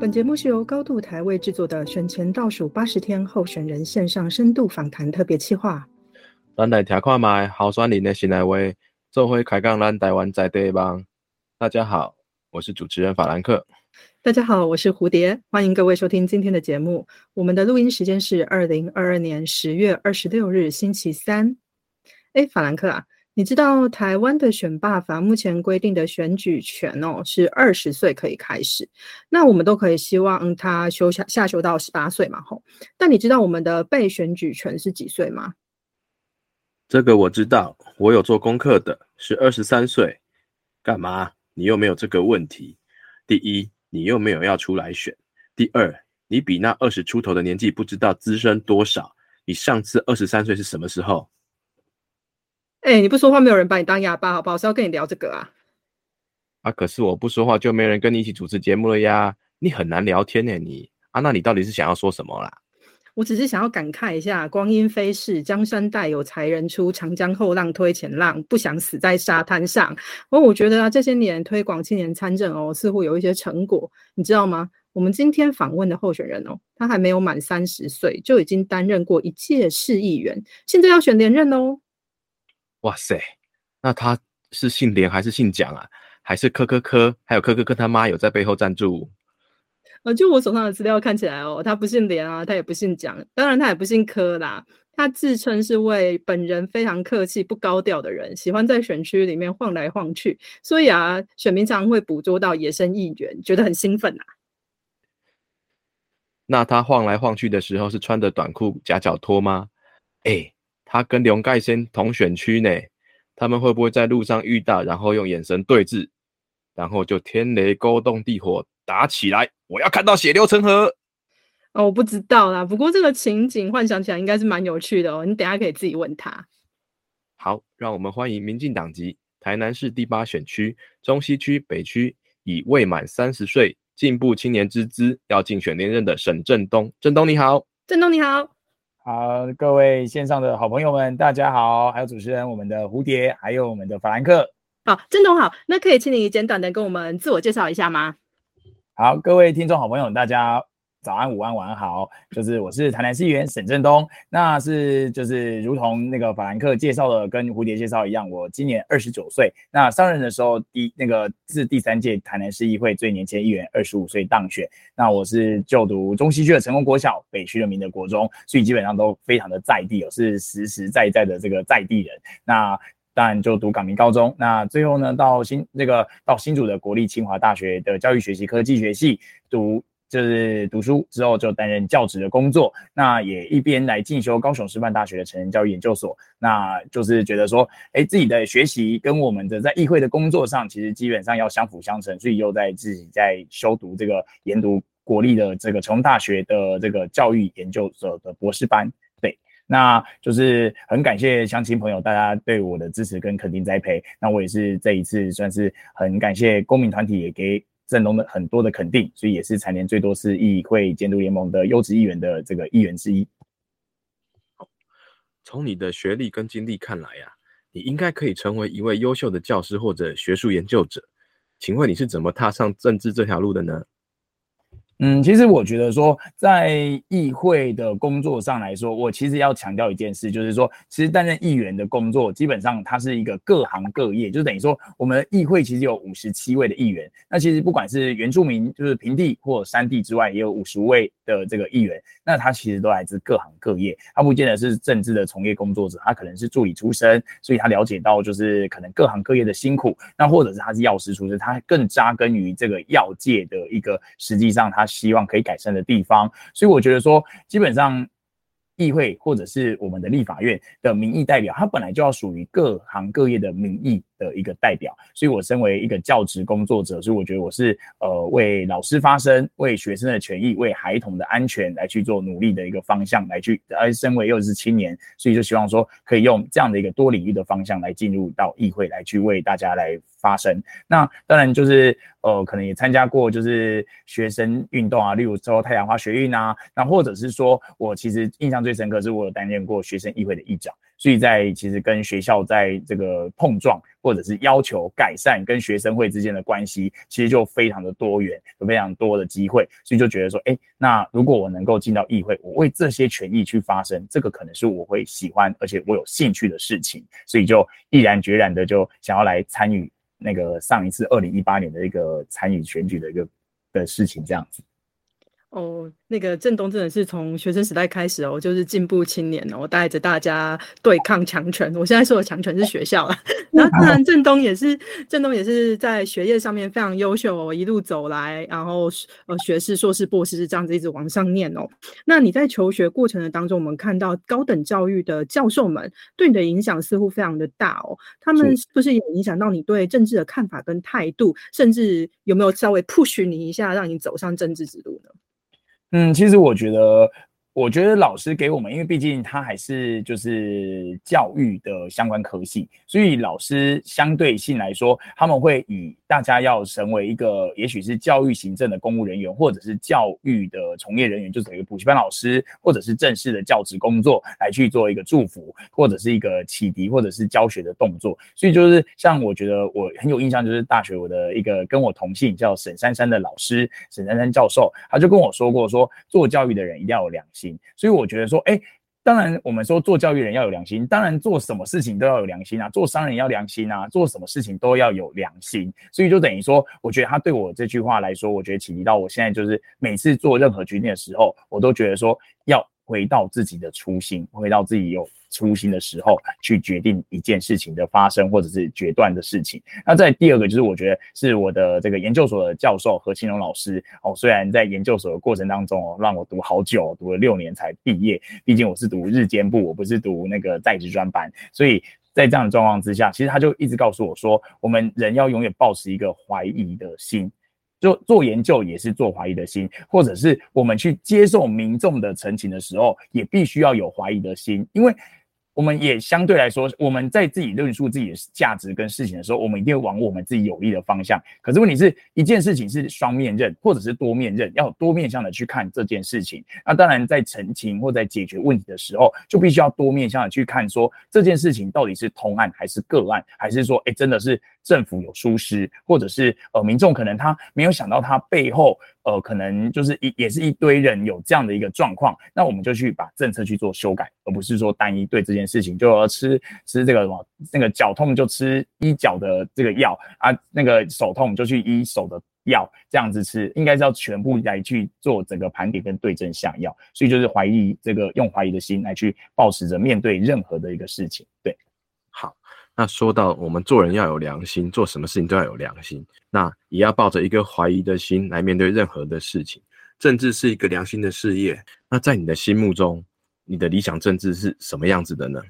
本节目是由高度台位制作的选前倒数八十天候选人线上深度访谈特别企划。咱来听看卖候选人的新来话，做会开讲咱台湾在地帮。大家好，我是主持人法兰克。大家好，我是蝴蝶，欢迎各位收听今天的节目。我们的录音时间是二零二二年十月二十六日星期三。哎，法兰克啊。你知道台湾的选罢法目前规定的选举权哦是二十岁可以开始，那我们都可以希望他修下下修到十八岁嘛吼。但你知道我们的被选举权是几岁吗？这个我知道，我有做功课的，是二十三岁。干嘛？你又没有这个问题。第一，你又没有要出来选；第二，你比那二十出头的年纪不知道资深多少。你上次二十三岁是什么时候？哎，你不说话，没有人把你当哑巴，好不好？是要跟你聊这个啊？啊，可是我不说话，就没人跟你一起主持节目了呀。你很难聊天呢，你啊，那你到底是想要说什么啦？我只是想要感慨一下，光阴飞逝，江山代有才人出，长江后浪推前浪，不想死在沙滩上。而我觉得啊，这些年推广青年参政哦，似乎有一些成果，你知道吗？我们今天访问的候选人哦，他还没有满三十岁，就已经担任过一届市议员，现在要选连任哦。哇塞，那他是姓连还是姓蒋啊？还是柯柯柯？还有柯柯柯他妈有在背后赞助？呃，就我手上的资料看起来哦，他不姓连啊，他也不姓蒋，当然他也不姓柯啦。他自称是位本人非常客气、不高调的人，喜欢在选区里面晃来晃去，所以啊，选民常会捕捉到野生议员，觉得很兴奋呐。那他晃来晃去的时候是穿着短裤夹脚拖吗？哎。他跟刘盖先同选区呢，他们会不会在路上遇到，然后用眼神对峙，然后就天雷勾动地火打起来？我要看到血流成河。哦，我不知道啦，不过这个情景幻想起来应该是蛮有趣的哦。你等下可以自己问他。好，让我们欢迎民进党籍台南市第八选区中西区北区以未满三十岁进步青年之资要竞选连任的沈振东。振东你好，振东你好。好，各位线上的好朋友们，大家好！还有主持人我们的蝴蝶，还有我们的法兰克。好，郑总好，那可以请你简短的跟我们自我介绍一下吗？好，各位听众好朋友，大家。早安，午安，晚安好，就是我是台南市议员沈振东，那是就是如同那个法兰克介绍的，跟蝴蝶介绍一样，我今年二十九岁，那上任的时候第那个是第三届台南市议会最年轻议员，二十五岁当选，那我是就读中西区的成功国小，北区的明德国中，所以基本上都非常的在地，我是实实在在的这个在地人，那当然就读港明高中，那最后呢到新那个到新竹的国立清华大学的教育学习科技学系读。就是读书之后就担任教职的工作，那也一边来进修高雄师范大学的成人教育研究所，那就是觉得说，哎，自己的学习跟我们的在议会的工作上，其实基本上要相辅相成，所以又在自己在修读这个研读国立的这个成大学的这个教育研究所的博士班。对，那就是很感谢乡亲朋友大家对我的支持跟肯定栽培，那我也是这一次算是很感谢公民团体也给。阵容的很多的肯定，所以也是蝉联最多是议会监督联盟的优质议员的这个议员之一。从你的学历跟经历看来呀，你应该可以成为一位优秀的教师或者学术研究者。请问你是怎么踏上政治这条路的呢？嗯，其实我觉得说，在议会的工作上来说，我其实要强调一件事，就是说，其实担任议员的工作，基本上它是一个各行各业，就等于说，我们议会其实有五十七位的议员，那其实不管是原住民，就是平地或山地之外，也有五十位的这个议员，那他其实都来自各行各业，他不见得是政治的从业工作者，他可能是助理出身，所以他了解到就是可能各行各业的辛苦，那或者是他是药师出身，他更扎根于这个药界的一个，实际上他。希望可以改善的地方，所以我觉得说，基本上议会或者是我们的立法院的民意代表，他本来就要属于各行各业的民意。的一个代表，所以我身为一个教职工作者，所以我觉得我是呃为老师发声，为学生的权益，为孩童的安全来去做努力的一个方向来去。而身为又是青年，所以就希望说可以用这样的一个多领域的方向来进入到议会来去为大家来发声。那当然就是呃可能也参加过就是学生运动啊，例如说太阳花学运啊，那或者是说我其实印象最深刻是我有担任过学生议会的议长。所以在其实跟学校在这个碰撞，或者是要求改善跟学生会之间的关系，其实就非常的多元，有非常多的机会，所以就觉得说，哎，那如果我能够进到议会，我为这些权益去发声，这个可能是我会喜欢而且我有兴趣的事情，所以就毅然决然的就想要来参与那个上一次二零一八年的一个参与选举的一个的事情，这样子。哦，那个郑东真的是从学生时代开始哦，就是进步青年哦，带着大家对抗强权。我现在说的强权是学校了，然后当然郑东也是，郑东也是在学业上面非常优秀哦，一路走来，然后呃学士、硕士、博士是这样子一直往上念哦。那你在求学过程的当中，我们看到高等教育的教授们对你的影响似乎非常的大哦，他们是不是也影响到你对政治的看法跟态度，甚至有没有稍微 push 你一下，让你走上政治之路呢？嗯，其实我觉得。我觉得老师给我们，因为毕竟他还是就是教育的相关科系，所以老师相对性来说，他们会以大家要成为一个，也许是教育行政的公务人员，或者是教育的从业人员，就是一个补习班老师，或者是正式的教职工作，来去做一个祝福，或者是一个启迪，或者是教学的动作。所以就是像我觉得我很有印象，就是大学我的一个跟我同姓叫沈珊珊的老师，沈珊珊教授，他就跟我说过，说做教育的人一定要有良心。所以我觉得说，哎，当然我们说做教育人要有良心，当然做什么事情都要有良心啊，做商人要良心啊，做什么事情都要有良心。所以就等于说，我觉得他对我这句话来说，我觉得启迪到我现在就是每次做任何决定的时候，我都觉得说要回到自己的初心，回到自己有。初心的时候去决定一件事情的发生或者是决断的事情。那在第二个就是我觉得是我的这个研究所的教授何清荣老师哦，虽然在研究所的过程当中哦，让我读好久，读了六年才毕业。毕竟我是读日间部，我不是读那个在职专班，所以在这样的状况之下，其实他就一直告诉我说，我们人要永远保持一个怀疑的心。就做研究也是做怀疑的心，或者是我们去接受民众的陈情的时候，也必须要有怀疑的心，因为。我们也相对来说，我们在自己论述自己的价值跟事情的时候，我们一定会往我们自己有利的方向。可是问题是一件事情是双面刃，或者是多面刃，要多面向的去看这件事情。那当然，在澄清或在解决问题的时候，就必须要多面向的去看，说这件事情到底是同案还是个案，还是说，哎，真的是政府有疏失，或者是呃民众可能他没有想到他背后。呃，可能就是一也是一堆人有这样的一个状况，那我们就去把政策去做修改，而不是说单一对这件事情就要吃吃这个什么那个脚痛就吃医脚的这个药啊，那个手痛就去医手的药，这样子吃，应该是要全部来去做整个盘点跟对症下药，所以就是怀疑这个用怀疑的心来去保持着面对任何的一个事情，对。好那说到我们做人要有良心，做什么事情都要有良心，那也要抱着一个怀疑的心来面对任何的事情。政治是一个良心的事业，那在你的心目中，你的理想政治是什么样子的呢？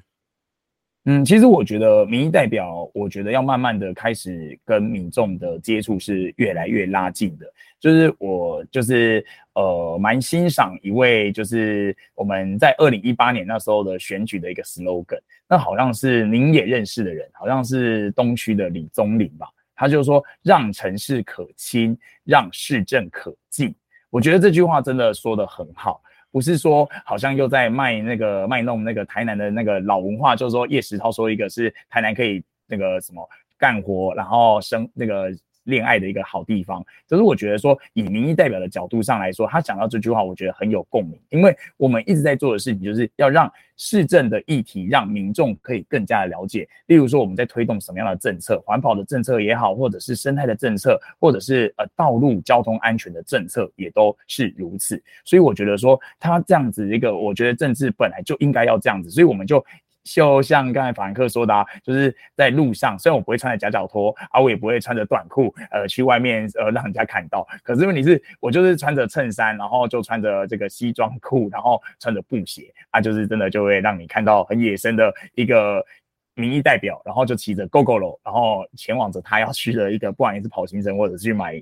嗯，其实我觉得民意代表，我觉得要慢慢的开始跟民众的接触是越来越拉近的。就是我就是呃蛮欣赏一位，就是我们在二零一八年那时候的选举的一个 slogan，那好像是您也认识的人，好像是东区的李宗林吧，他就说让城市可亲，让市政可近。我觉得这句话真的说的很好。不是说好像又在卖那个卖弄那个台南的那个老文化，就是说叶石涛说一个是台南可以那个什么干活，然后生那个。恋爱的一个好地方，就是我觉得说，以民意代表的角度上来说，他讲到这句话，我觉得很有共鸣。因为我们一直在做的事情，就是要让市政的议题让民众可以更加的了解。例如说，我们在推动什么样的政策，环保的政策也好，或者是生态的政策，或者是呃道路交通安全的政策，也都是如此。所以我觉得说，他这样子一个，我觉得政治本来就应该要这样子，所以我们就。就像刚才法兰克说的，啊，就是在路上，虽然我不会穿着夹脚拖，啊，我也不会穿着短裤，呃，去外面呃让人家看到。可是问题是，我就是穿着衬衫，然后就穿着这个西装裤，然后穿着布鞋，啊，就是真的就会让你看到很野生的一个民意代表，然后就骑着 GO GO 楼，然后前往着他要去的一个，不管是跑行程，或者是去买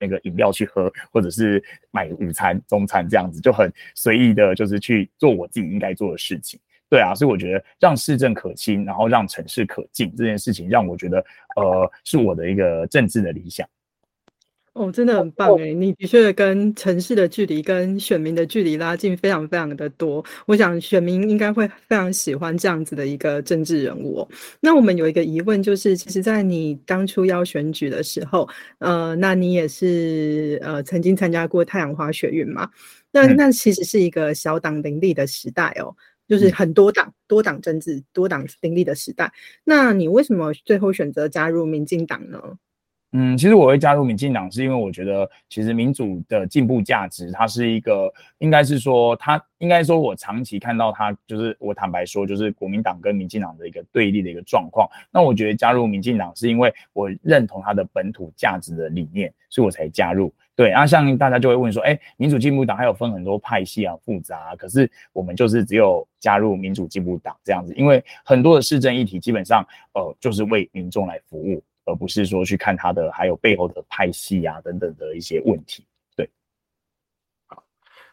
那个饮料去喝，或者是买午餐、中餐这样子，就很随意的，就是去做我自己应该做的事情。对啊，所以我觉得让市政可亲，然后让城市可敬这件事情，让我觉得呃是我的一个政治的理想。哦，真的很棒哎！你的确跟城市的距离跟选民的距离拉近非常非常的多。我想选民应该会非常喜欢这样子的一个政治人物。那我们有一个疑问，就是其实，在你当初要选举的时候，呃，那你也是呃曾经参加过太阳花学运嘛？那那其实是一个小党林立的时代哦，就是很多党多党政治多党林立的时代。那你为什么最后选择加入民进党呢？嗯，其实我会加入民进党，是因为我觉得其实民主的进步价值，它是一个，应该是说，它应该说，我长期看到它，就是我坦白说，就是国民党跟民进党的一个对立的一个状况。那我觉得加入民进党，是因为我认同它的本土价值的理念，所以我才加入。对，然后像大家就会问说，哎，民主进步党还有分很多派系啊，复杂，可是我们就是只有加入民主进步党这样子，因为很多的市政议题基本上，呃，就是为民众来服务。而不是说去看他的还有背后的派系啊等等的一些问题。对，好，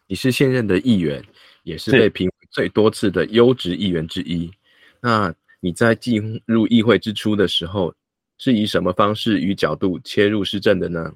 你是现任的议员，也是被评最多次的优质议员之一。那你在进入议会之初的时候，是以什么方式与角度切入市政的呢？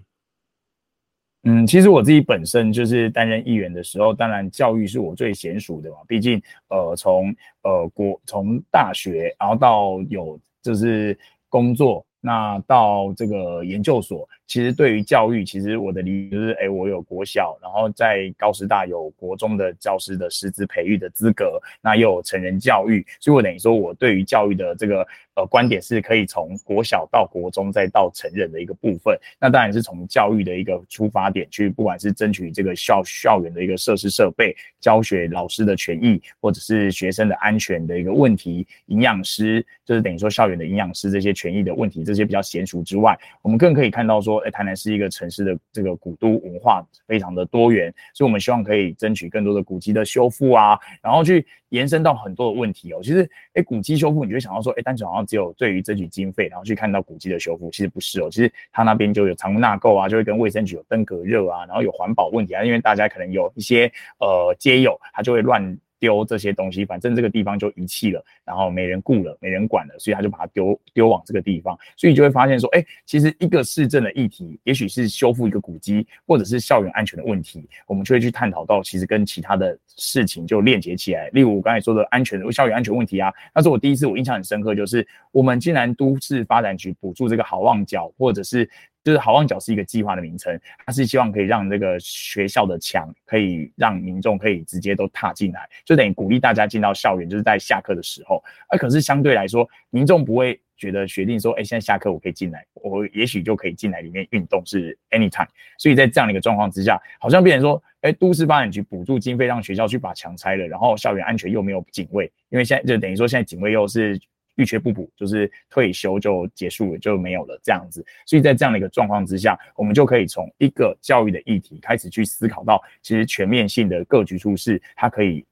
嗯，其实我自己本身就是担任议员的时候，当然教育是我最娴熟的嘛。毕竟，呃，从呃国从大学，然后到有就是工作。那到这个研究所，其实对于教育，其实我的理就是，哎，我有国小，然后在高师大有国中的教师的师资培育的资格，那又有成人教育，所以我等于说我对于教育的这个呃观点是可以从国小到国中再到成人的一个部分。那当然是从教育的一个出发点去，不管是争取这个校校园的一个设施设备、教学老师的权益，或者是学生的安全的一个问题，营养师就是等于说校园的营养师这些权益的问题，这些比较娴熟之外，我们更可以看到说，哎，台南是一个城市的这个古都文化非常的多元，所以我们希望可以争取更多的古迹的修复啊，然后去延伸到很多的问题哦。其实，哎，古迹修复，你就想到说，哎，单纯好像只有对于争取经费，然后去看到古迹的修复，其实不是哦。其实他那边就有藏污纳垢啊，就会跟卫生局有登革热啊，然后有环保问题啊，因为大家可能有一些呃街友，他就会乱。丢这些东西，反正这个地方就遗弃了，然后没人顾了，没人管了，所以他就把它丢丢往这个地方，所以就会发现说，哎，其实一个市政的议题，也许是修复一个古迹，或者是校园安全的问题，我们就会去探讨到，其实跟其他的事情就链接起来。例如我刚才说的安全的校园安全问题啊，那是我第一次我印象很深刻，就是我们竟然都市发展局补助这个好望角，或者是。就是好望角是一个计划的名称，它是希望可以让这个学校的墙可以让民众可以直接都踏进来，就等于鼓励大家进到校园，就是在下课的时候。而可是相对来说，民众不会觉得决定说，哎，现在下课我可以进来，我也许就可以进来里面运动是 anytime。所以在这样的一个状况之下，好像变成说，哎，都市发展局补助经费让学校去把墙拆了，然后校园安全又没有警卫，因为现在就等于说现在警卫又是。欲缺不补，就是退休就结束了，就没有了这样子。所以在这样的一个状况之下，我们就可以从一个教育的议题开始去思考到，其实全面性的各局处是，它可以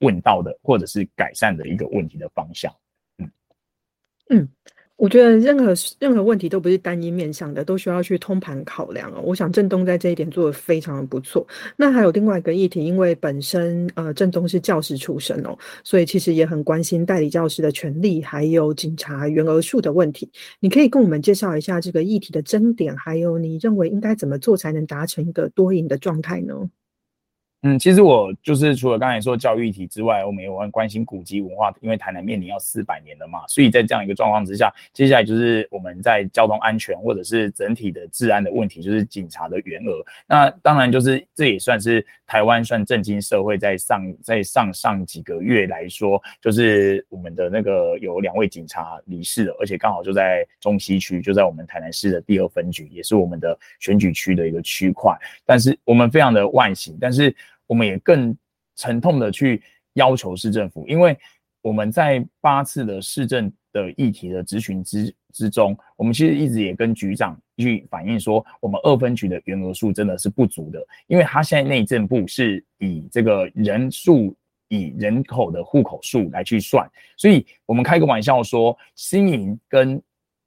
问到的，或者是改善的一个问题的方向。嗯嗯。我觉得任何任何问题都不是单一面向的，都需要去通盘考量哦。我想郑东在这一点做的非常的不错。那还有另外一个议题，因为本身呃郑东是教师出身哦，所以其实也很关心代理教师的权利，还有警察员额数的问题。你可以跟我们介绍一下这个议题的争点，还有你认为应该怎么做才能达成一个多赢的状态呢？嗯，其实我就是除了刚才说教育题之外，我们也很关心古籍文化，因为台南面临要四百年了嘛，所以在这样一个状况之下，接下来就是我们在交通安全或者是整体的治安的问题，就是警察的员额。那当然就是这也算是台湾算震惊社会，在上在上上几个月来说，就是我们的那个有两位警察离世了，而且刚好就在中西区，就在我们台南市的第二分局，也是我们的选举区的一个区块。但是我们非常的万幸，但是。我们也更沉痛的去要求市政府，因为我们在八次的市政的议题的咨询之之中，我们其实一直也跟局长去反映说，我们二分局的员额数真的是不足的，因为他现在内政部是以这个人数以人口的户口数来去算，所以我们开个玩笑说，新营跟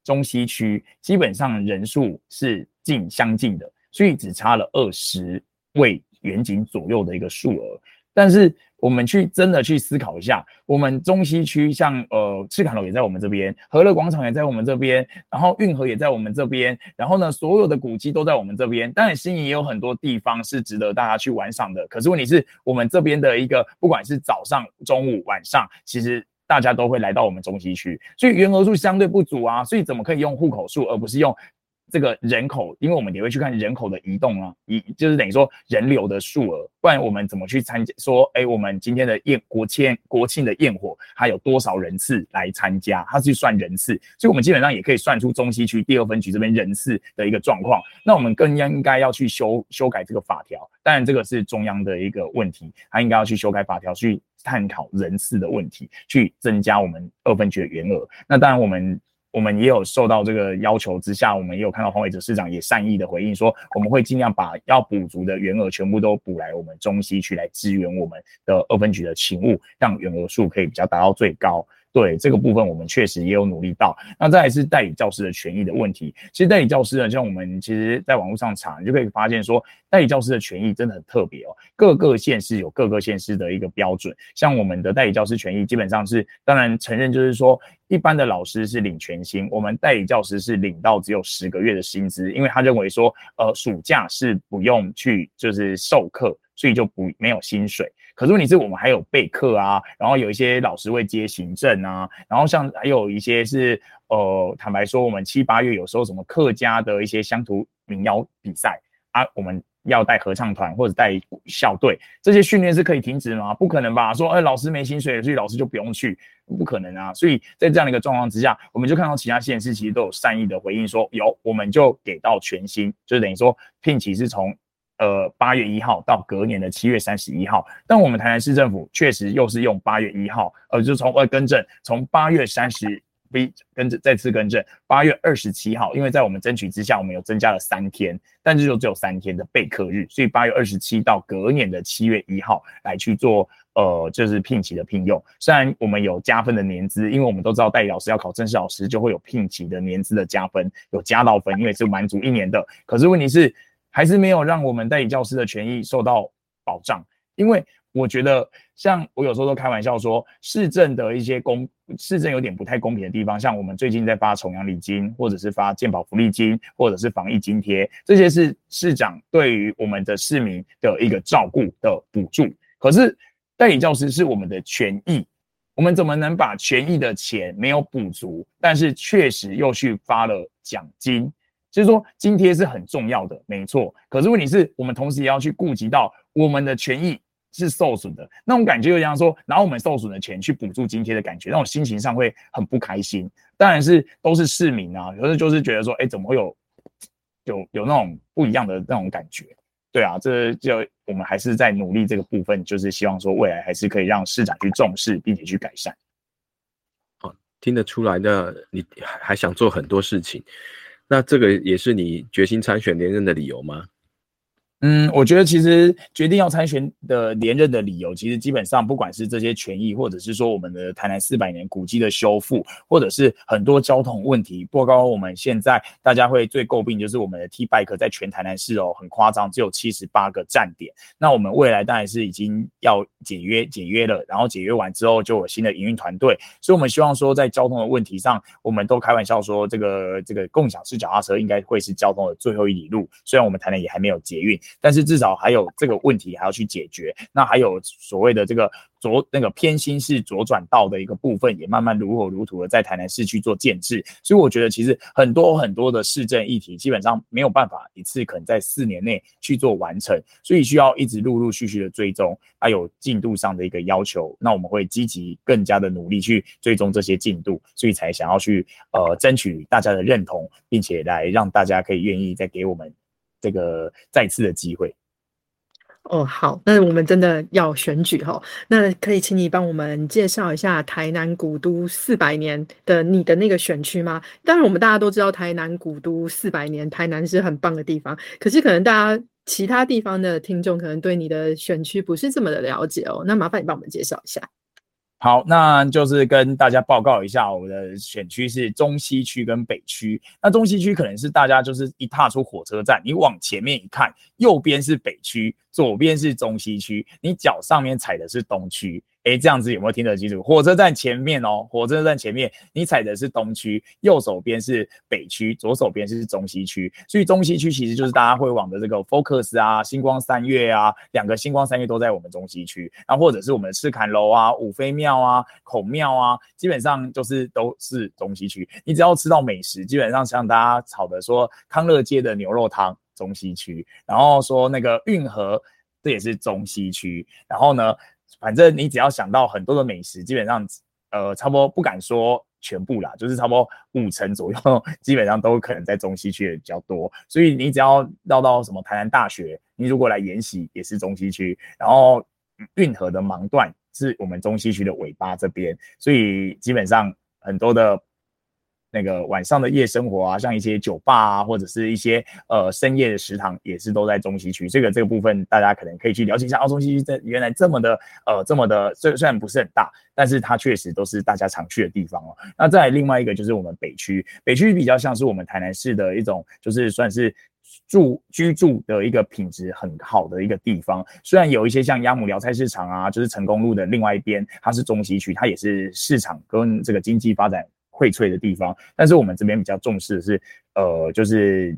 中西区基本上人数是近相近的，所以只差了二十位。远景左右的一个数额，但是我们去真的去思考一下，我们中西区像呃赤坎楼也在我们这边，和乐广场也在我们这边，然后运河也在我们这边，然后呢，所有的古迹都在我们这边。当然，新营也有很多地方是值得大家去玩赏的。可是问题是我们这边的一个，不管是早上、中午、晚上，其实大家都会来到我们中西区，所以员额数相对不足啊。所以怎么可以用户口数，而不是用？这个人口，因为我们也会去看人口的移动啊，移就是等于说人流的数额，不然我们怎么去参加？说，哎，我们今天的宴国庆国庆的焰火，它有多少人次来参加？它是算人次，所以我们基本上也可以算出中西区第二分局这边人次的一个状况。那我们更应该要去修修改这个法条，当然这个是中央的一个问题，它应该要去修改法条，去探讨人次的问题，去增加我们二分局的员额。那当然我们。我们也有受到这个要求之下，我们也有看到黄伟哲市长也善意的回应说，我们会尽量把要补足的员额全部都补来我们中西区来支援我们的二分局的勤务，让员额数可以比较达到最高。对这个部分，我们确实也有努力到。那再来是代理教师的权益的问题。其实代理教师呢，像我们其实在网络上查，你就可以发现说，代理教师的权益真的很特别哦。各个县市有各个县市的一个标准。像我们的代理教师权益，基本上是当然承认，就是说一般的老师是领全薪，我们代理教师是领到只有十个月的薪资，因为他认为说，呃，暑假是不用去就是授课，所以就不没有薪水。可是你是我们还有备课啊，然后有一些老师会接行政啊，然后像还有一些是呃，坦白说，我们七八月有时候什么客家的一些乡土民谣比赛啊，我们要带合唱团或者带校队，这些训练是可以停止吗？不可能吧？说哎，老师没薪水，所以老师就不用去，不可能啊！所以在这样的一个状况之下，我们就看到其他县市其实都有善意的回应说，有我们就给到全薪，就等于说聘期是从。呃，八月一号到隔年的七月三十一号，但我们台南市政府确实又是用八月一号，呃，就从呃更正，从八月三十 B 跟着再次更正，八月二十七号，因为在我们争取之下，我们有增加了三天，但是就只有三天的备课日，所以八月二十七到隔年的七月一号来去做呃，就是聘期的聘用。虽然我们有加分的年资，因为我们都知道代理老师要考正式老师就会有聘期的年资的加分，有加到分，因为是满足一年的。可是问题是。还是没有让我们代理教师的权益受到保障，因为我觉得，像我有时候都开玩笑说，市政的一些公市政有点不太公平的地方，像我们最近在发重阳礼金，或者是发健保福利金，或者是防疫津贴，这些是市长对于我们的市民的一个照顾的补助。可是代理教师是我们的权益，我们怎么能把权益的钱没有补足，但是确实又去发了奖金？就是说，津贴是很重要的，没错。可是问题是我们同时也要去顾及到我们的权益是受损的，那种感觉就像说拿我们受损的钱去补助津贴的感觉，那种心情上会很不开心。当然是都是市民啊，有时就是觉得说，哎，怎么会有有有那种不一样的那种感觉？对啊，这就我们还是在努力这个部分，就是希望说未来还是可以让市长去重视，并且去改善。好，听得出来的，你还想做很多事情。那这个也是你决心参选连任的理由吗？嗯，我觉得其实决定要参选的连任的理由，其实基本上不管是这些权益，或者是说我们的台南四百年古迹的修复，或者是很多交通问题，不过我们现在大家会最诟病就是我们的 T Bike 在全台南市哦很夸张，只有七十八个站点。那我们未来当然是已经要解约解约了，然后解约完之后就有新的营运团队，所以我们希望说在交通的问题上，我们都开玩笑说这个这个共享式脚踏车应该会是交通的最后一里路。虽然我们台南也还没有捷运。但是至少还有这个问题还要去解决，那还有所谓的这个左那个偏心式左转道的一个部分，也慢慢如火如荼的在台南市区做建制。所以我觉得其实很多很多的市政议题，基本上没有办法一次可能在四年内去做完成，所以需要一直陆陆续续的追踪，还有进度上的一个要求。那我们会积极更加的努力去追踪这些进度，所以才想要去呃争取大家的认同，并且来让大家可以愿意再给我们。这个再次的机会哦，好，那我们真的要选举哈，那可以请你帮我们介绍一下台南古都四百年的你的那个选区吗？当然，我们大家都知道台南古都四百年，台南是很棒的地方，可是可能大家其他地方的听众可能对你的选区不是这么的了解哦，那麻烦你帮我们介绍一下。好，那就是跟大家报告一下，我的选区是中西区跟北区。那中西区可能是大家就是一踏出火车站，你往前面一看，右边是北区，左边是中西区，你脚上面踩的是东区。哎，这样子有没有听得清楚？火车站前面哦，火车站前面你踩的是东区，右手边是北区，左手边是中西区。所以中西区其实就是大家会往的这个 Focus 啊、星光三月啊，两个星光三月都在我们中西区。然后或者是我们的赤坎楼啊、五妃庙啊、孔庙啊，基本上就是都是中西区。你只要吃到美食，基本上像大家炒的说康乐街的牛肉汤，中西区。然后说那个运河，这也是中西区。然后呢？反正你只要想到很多的美食，基本上，呃，差不多不敢说全部啦，就是差不多五成左右，基本上都可能在中西区比较多。所以你只要绕到什么台南大学，你如果来延禧也是中西区，然后运河的盲段是我们中西区的尾巴这边，所以基本上很多的。那个晚上的夜生活啊，像一些酒吧啊，或者是一些呃深夜的食堂，也是都在中西区。这个这个部分，大家可能可以去了解一下。哦，中西区这原来这么的呃这么的，虽虽然不是很大，但是它确实都是大家常去的地方哦。那再另外一个就是我们北区，北区比较像是我们台南市的一种，就是算是住居住的一个品质很好的一个地方。虽然有一些像鸭母寮菜市场啊，就是成功路的另外一边，它是中西区，它也是市场跟这个经济发展。荟萃的地方，但是我们这边比较重视的是，呃，就是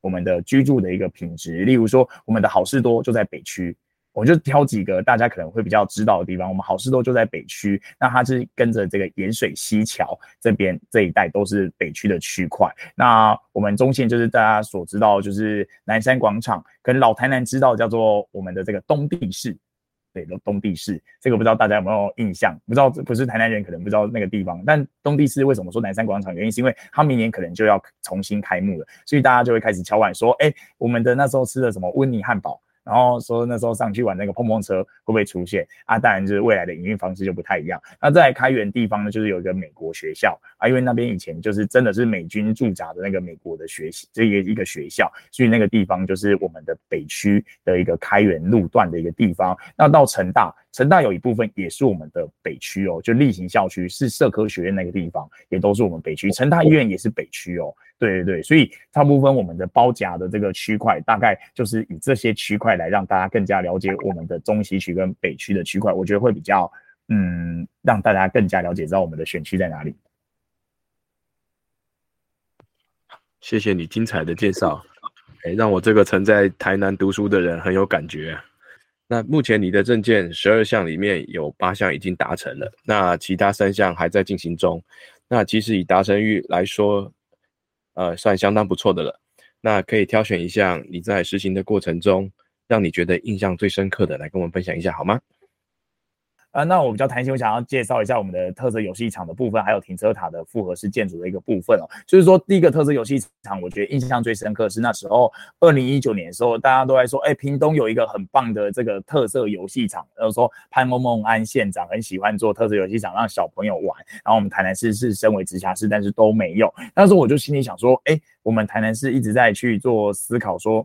我们的居住的一个品质。例如说，我们的好事多就在北区，我就挑几个大家可能会比较知道的地方。我们好事多就在北区，那它是跟着这个盐水西桥这边这一带都是北区的区块。那我们中线就是大家所知道，就是南山广场，跟老台南知道叫做我们的这个东地市。对，东东帝市这个不知道大家有没有印象？不知道不是台南人可能不知道那个地方，但东帝市为什么说南山广场？原因是因为它明年可能就要重新开幕了，所以大家就会开始敲碗说：哎，我们的那时候吃的什么温尼汉堡？然后说那时候上去玩那个碰碰车会不会出现啊？当然就是未来的营运方式就不太一样。那在开源地方呢，就是有一个美国学校啊，因为那边以前就是真的是美军驻扎的那个美国的学习这个一个学校，所以那个地方就是我们的北区的一个开源路段的一个地方。那到成大，成大有一部分也是我们的北区哦，就例行校区是社科学院那个地方，也都是我们北区。成大医院也是北区哦。对对对，所以大部分我们的包夹的这个区块，大概就是以这些区块来让大家更加了解我们的中西区跟北区的区块，我觉得会比较嗯，让大家更加了解知道我们的选区在哪里。谢谢你精彩的介绍，哎，让我这个曾在台南读书的人很有感觉。那目前你的证件十二项里面有八项已经达成了，那其他三项还在进行中。那其实以达成率来说，呃，算相当不错的了。那可以挑选一项你在实行的过程中，让你觉得印象最深刻的，来跟我们分享一下好吗？啊，那我比较弹性，我想要介绍一下我们的特色游戏场的部分，还有停车塔的复合式建筑的一个部分哦。就是说，第一个特色游戏场，我觉得印象最深刻是那时候二零一九年的时候，大家都在说，哎，屏东有一个很棒的这个特色游戏场，然后说潘梦梦安县长很喜欢做特色游戏场，让小朋友玩。然后我们台南市是身为直辖市，但是都没有。那时候我就心里想说，哎，我们台南市一直在去做思考，说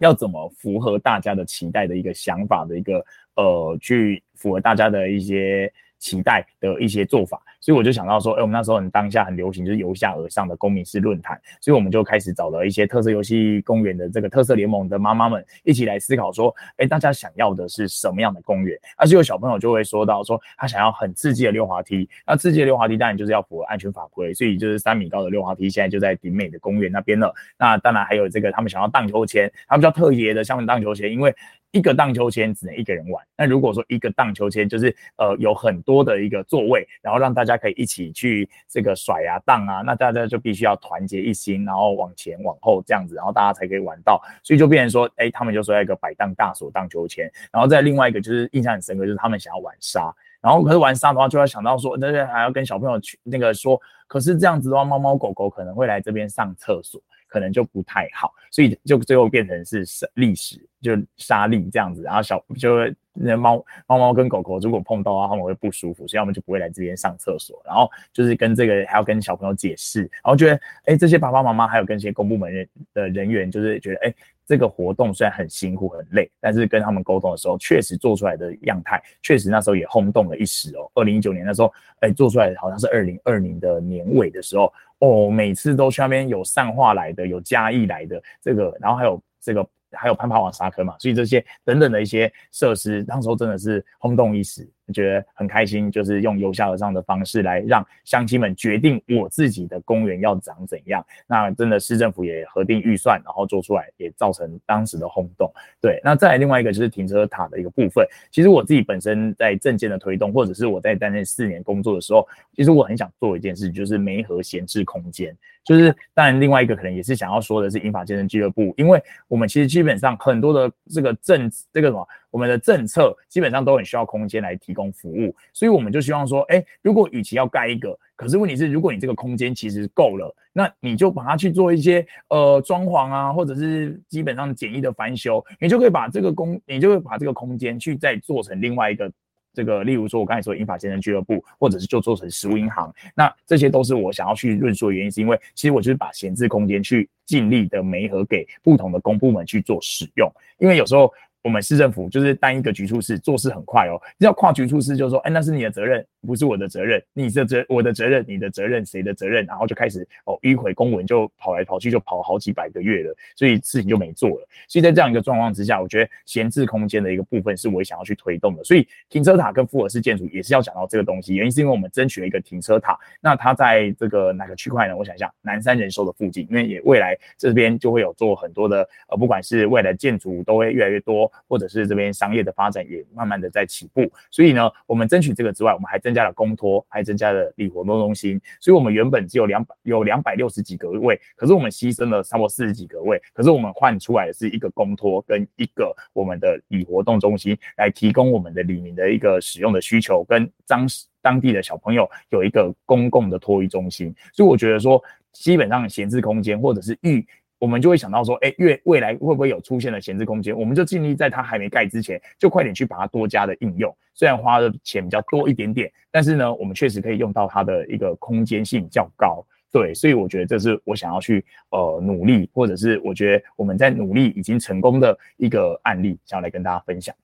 要怎么符合大家的期待的一个想法的一个呃去。符合大家的一些期待的一些做法。所以我就想到说，哎，我们那时候很当下很流行，就是由下而上的公民式论坛。所以我们就开始找了一些特色游戏公园的这个特色联盟的妈妈们一起来思考说，哎，大家想要的是什么样的公园？而且有小朋友就会说到说，他想要很刺激的溜滑梯。那刺激的溜滑梯当然就是要符合安全法规，所以就是三米高的溜滑梯现在就在顶美的公园那边了。那当然还有这个他们想要荡秋千，他们叫特别的像荡秋千，因为一个荡秋千只能一个人玩。那如果说一个荡秋千就是呃有很多的一个座位，然后让大家。可以一起去这个甩啊荡啊，那大家就必须要团结一心，然后往前往后这样子，然后大家才可以玩到。所以就变成说，哎，他们就说要一个摆荡大锁荡秋千，然后再另外一个就是印象很深刻，就是他们想要玩沙，然后可是玩沙的话，就要想到说，那些还要跟小朋友去那个说，可是这样子的话，猫猫狗狗可能会来这边上厕所。可能就不太好，所以就最后变成是历史，就沙粒这样子，然后小就那猫猫猫跟狗狗如果碰到啊，他们会不舒服，所以他们就不会来这边上厕所。然后就是跟这个还要跟小朋友解释，然后觉得哎，这些爸爸妈妈还有跟一些公部门的人员，就是觉得哎。这个活动虽然很辛苦很累，但是跟他们沟通的时候，确实做出来的样态，确实那时候也轰动了一时哦。二零一九年那时候，哎，做出来好像是二零二零的年尾的时候，哦，每次都去那边有上化来的，有嘉义来的这个，然后还有这个。还有攀爬网沙坑嘛，所以这些等等的一些设施，当时候真的是轰动一时。觉得很开心，就是用由下而上的方式来让乡亲们决定我自己的公园要长怎样。那真的市政府也核定预算，然后做出来，也造成当时的轰动。对，那再来另外一个就是停车塔的一个部分。其实我自己本身在证件的推动，或者是我在担任四年工作的时候，其实我很想做一件事，就是没和闲置空间。就是当然另外一个可能也是想要说的是英法健身俱乐部，因为我们其实基本上很多的这个政这个什么。我们的政策基本上都很需要空间来提供服务，所以我们就希望说，哎，如果与其要盖一个，可是问题是，如果你这个空间其实够了，那你就把它去做一些呃装潢啊，或者是基本上简易的翻修，你就可以把这个空，你就会把这个空间去再做成另外一个这个，例如说我刚才说英法先生俱乐部，或者是就做成食物银行，那这些都是我想要去论述的原因，是因为其实我就是把闲置空间去尽力的媒合给不同的公部门去做使用，因为有时候。我们市政府就是单一个局处室做事很快哦，要跨局处室就说，哎，那是你的责任，不是我的责任，你的责我的责任，你的责任谁的责任？然后就开始哦迂回公文就跑来跑去，就跑好几百个月了，所以事情就没做了。所以在这样一个状况之下，我觉得闲置空间的一个部分是我想要去推动的。所以停车塔跟复合式建筑也是要讲到这个东西，原因是因为我们争取了一个停车塔，那它在这个哪个区块呢？我想一下，南山人寿的附近，因为也未来这边就会有做很多的呃，不管是未来建筑都会越来越多。或者是这边商业的发展也慢慢的在起步，所以呢，我们争取这个之外，我们还增加了公托，还增加了礼活动中心，所以我们原本只有两百有两百六十几个位，可是我们牺牲了差不多四十几个位，可是我们换出来的是一个公托跟一个我们的礼活动中心，来提供我们的里民的一个使用的需求，跟当当地的小朋友有一个公共的托育中心，所以我觉得说，基本上闲置空间或者是预。我们就会想到说，哎，越未来会不会有出现的闲置空间？我们就尽力在它还没盖之前，就快点去把它多加的应用。虽然花的钱比较多一点点，但是呢，我们确实可以用到它的一个空间性较高。对，所以我觉得这是我想要去呃努力，或者是我觉得我们在努力已经成功的一个案例，想要来跟大家分享。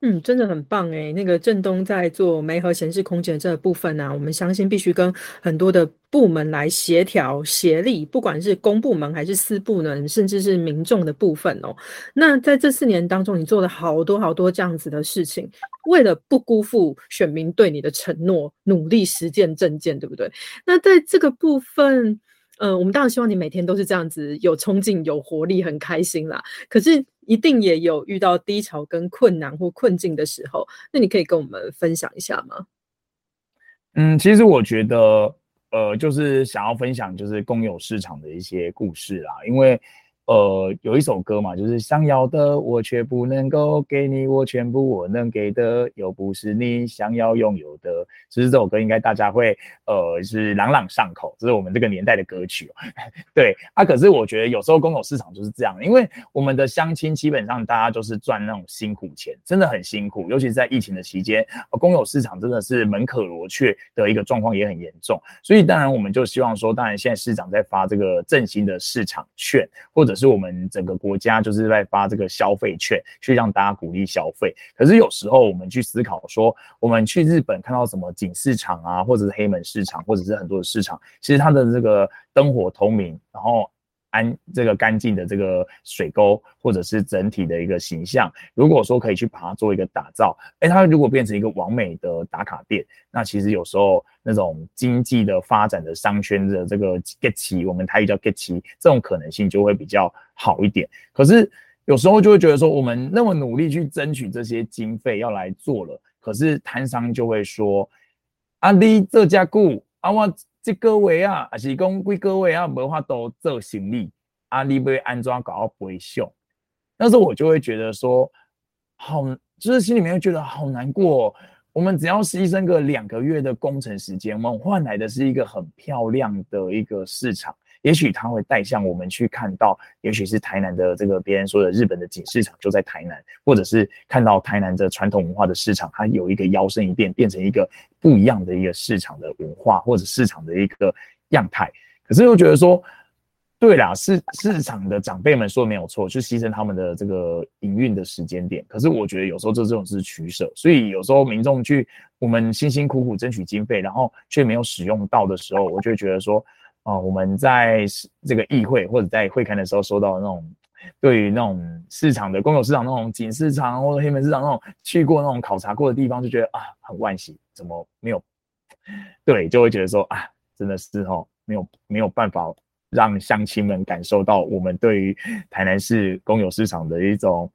嗯，真的很棒哎！那个郑东在做媒和闲置空间这个部分呢，我们相信必须跟很多的部门来协调协力，不管是公部门还是私部门，甚至是民众的部分哦。那在这四年当中，你做了好多好多这样子的事情，为了不辜负选民对你的承诺，努力实践政见，对不对？那在这个部分。呃，我们当然希望你每天都是这样子，有冲劲、有活力、很开心啦。可是一定也有遇到低潮跟困难或困境的时候，那你可以跟我们分享一下吗？嗯，其实我觉得，呃，就是想要分享就是公有市场的一些故事啦，因为。呃，有一首歌嘛，就是想要的我却不能够给你，我全部我能给的又不是你想要拥有的。其实这首歌应该大家会呃是朗朗上口，这是我们这个年代的歌曲。对啊，可是我觉得有时候公有市场就是这样，因为我们的相亲基本上大家都是赚那种辛苦钱，真的很辛苦，尤其是在疫情的期间，公有市场真的是门可罗雀的一个状况也很严重。所以当然我们就希望说，当然现在市长在发这个振兴的市场券，或者是我们整个国家就是在发这个消费券，去让大家鼓励消费。可是有时候我们去思考说，我们去日本看到什么景市场啊，或者是黑门市场，或者是很多的市场，其实它的这个灯火通明，然后。安这个干净的这个水沟，或者是整体的一个形象，如果说可以去把它做一个打造，哎，它如果变成一个完美的打卡店，那其实有时候那种经济的发展的商圈的这个 get 齐，我们台语叫 get 齐，这种可能性就会比较好一点。可是有时候就会觉得说，我们那么努力去争取这些经费要来做了，可是摊商就会说，啊，你这家顾啊我。这各位啊，还是讲归各位啊，无法都做生意，啊，你要安装搞到不会凶，那时候我就会觉得说，好，就是心里面会觉得好难过。我们只要牺牲个两个月的工程时间，我们换来的是一个很漂亮的一个市场。也许它会带向我们去看到，也许是台南的这个别人说的日本的景市场就在台南，或者是看到台南的传统文化的市场，它有一个摇身一变，变成一个不一样的一个市场的文化或者市场的一个样态。可是又觉得说，对啦，市市场的长辈们说没有错，就牺牲他们的这个营运的时间点。可是我觉得有时候这这种是取舍，所以有时候民众去我们辛辛苦苦争取经费，然后却没有使用到的时候，我就觉得说，哦，我们在这个议会或者在会刊的时候收到那种对于那种市场的公有市场那种锦市场或者黑门市场那种去过那种考察过的地方，就觉得啊很惋惜，怎么没有？对，就会觉得说啊，真的是哦，没有没有办法。让乡亲们感受到我们对于台南市公有市场的一种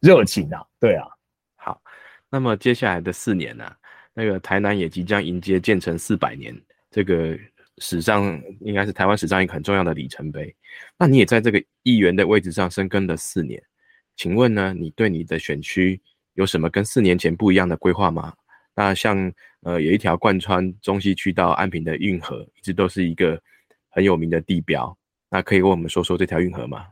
热情啊！对啊，好，那么接下来的四年呢，那个台南也即将迎接建成四百年，这个史上应该是台湾史上一个很重要的里程碑。那你也在这个议员的位置上深耕了四年，请问呢，你对你的选区有什么跟四年前不一样的规划吗？那像呃，有一条贯穿中西区到安平的运河，一直都是一个。很有名的地标，那可以跟我们说说这条运河吗？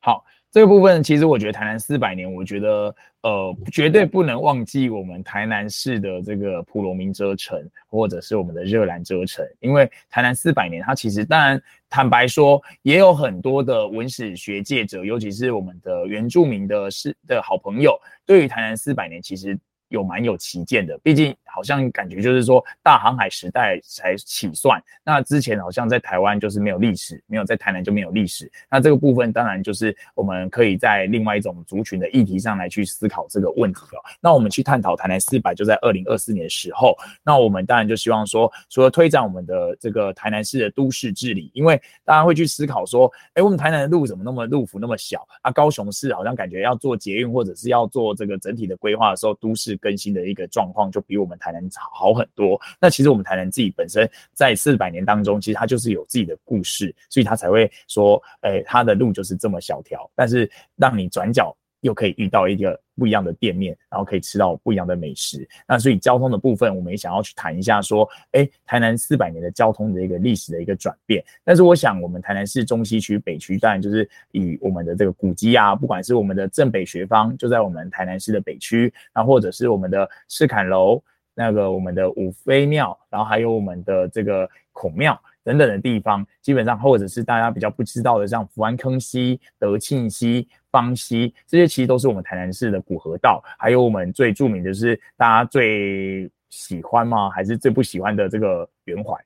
好，这个部分其实我觉得台南四百年，我觉得呃绝对不能忘记我们台南市的这个普罗民遮城，或者是我们的热兰遮城，因为台南四百年，它其实当然坦白说，也有很多的文史学界者，尤其是我们的原住民的是的好朋友，对于台南四百年其实有蛮有旗舰的，毕竟。好像感觉就是说大航海时代才起算，那之前好像在台湾就是没有历史，没有在台南就没有历史。那这个部分当然就是我们可以在另外一种族群的议题上来去思考这个问题哦。那我们去探讨台南四百，就在二零二四年的时候，那我们当然就希望说，除了推展我们的这个台南市的都市治理，因为大家会去思考说，哎，我们台南的路怎么那么路幅那么小啊？高雄市好像感觉要做捷运或者是要做这个整体的规划的时候，都市更新的一个状况就比我们。台南好很多。那其实我们台南自己本身在四百年当中，其实它就是有自己的故事，所以它才会说，哎，它的路就是这么小条，但是让你转角。又可以遇到一个不一样的店面，然后可以吃到不一样的美食。那所以交通的部分，我们也想要去谈一下，说，哎，台南四百年的交通的一个历史的一个转变。但是我想，我们台南市中西区、北区，当然就是以我们的这个古迹啊，不管是我们的正北学坊，就在我们台南市的北区，那或者是我们的赤坎楼，那个我们的五妃庙，然后还有我们的这个孔庙。等等的地方，基本上或者是大家比较不知道的，像福安坑溪、德庆溪、方溪，这些其实都是我们台南市的古河道。还有我们最著名的是大家最喜欢吗？还是最不喜欢的这个圆环，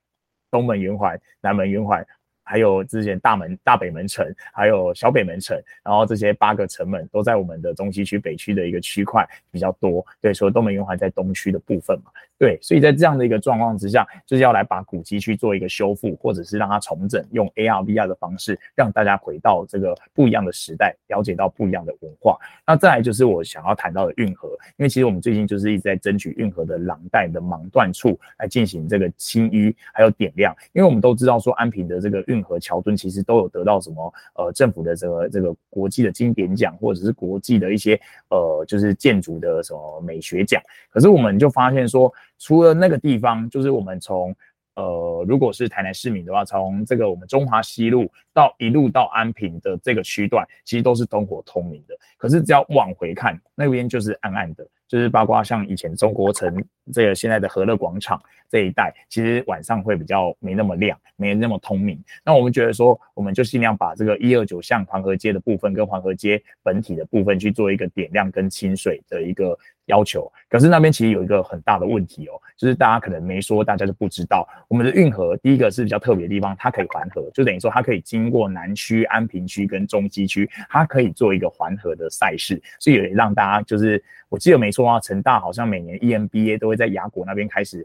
东门圆环、南门圆环。还有之前大门大北门城，还有小北门城，然后这些八个城门都在我们的中西区、北区的一个区块比较多。对，所以东门圆环在东区的部分嘛。对，所以在这样的一个状况之下，就是要来把古迹去做一个修复，或者是让它重整，用 AR、VR 的方式，让大家回到这个不一样的时代，了解到不一样的文化。那再来就是我想要谈到的运河，因为其实我们最近就是一直在争取运河的廊带的盲断处来进行这个清淤还有点亮，因为我们都知道说安平的这个运河桥墩其实都有得到什么呃政府的这个这个国际的经典奖，或者是国际的一些呃就是建筑的什么美学奖。可是我们就发现说，除了那个地方，就是我们从呃如果是台南市民的话，从这个我们中华西路到一路到安平的这个区段，其实都是灯火通明的。可是只要往回看，那边就是暗暗的。就是包括像以前中国城这个现在的和乐广场这一带，其实晚上会比较没那么亮，没那么通明。那我们觉得说，我们就尽量把这个一二九巷黄河街的部分跟黄河街本体的部分去做一个点亮跟清水的一个要求。可是那边其实有一个很大的问题哦，就是大家可能没说，大家就不知道，我们的运河第一个是比较特别的地方，它可以环河，就等于说它可以经过南区、安平区跟中西区，它可以做一个环河的赛事，所以也让大家就是。我记得没错啊，成大好像每年 EMBA 都会在雅果那边开始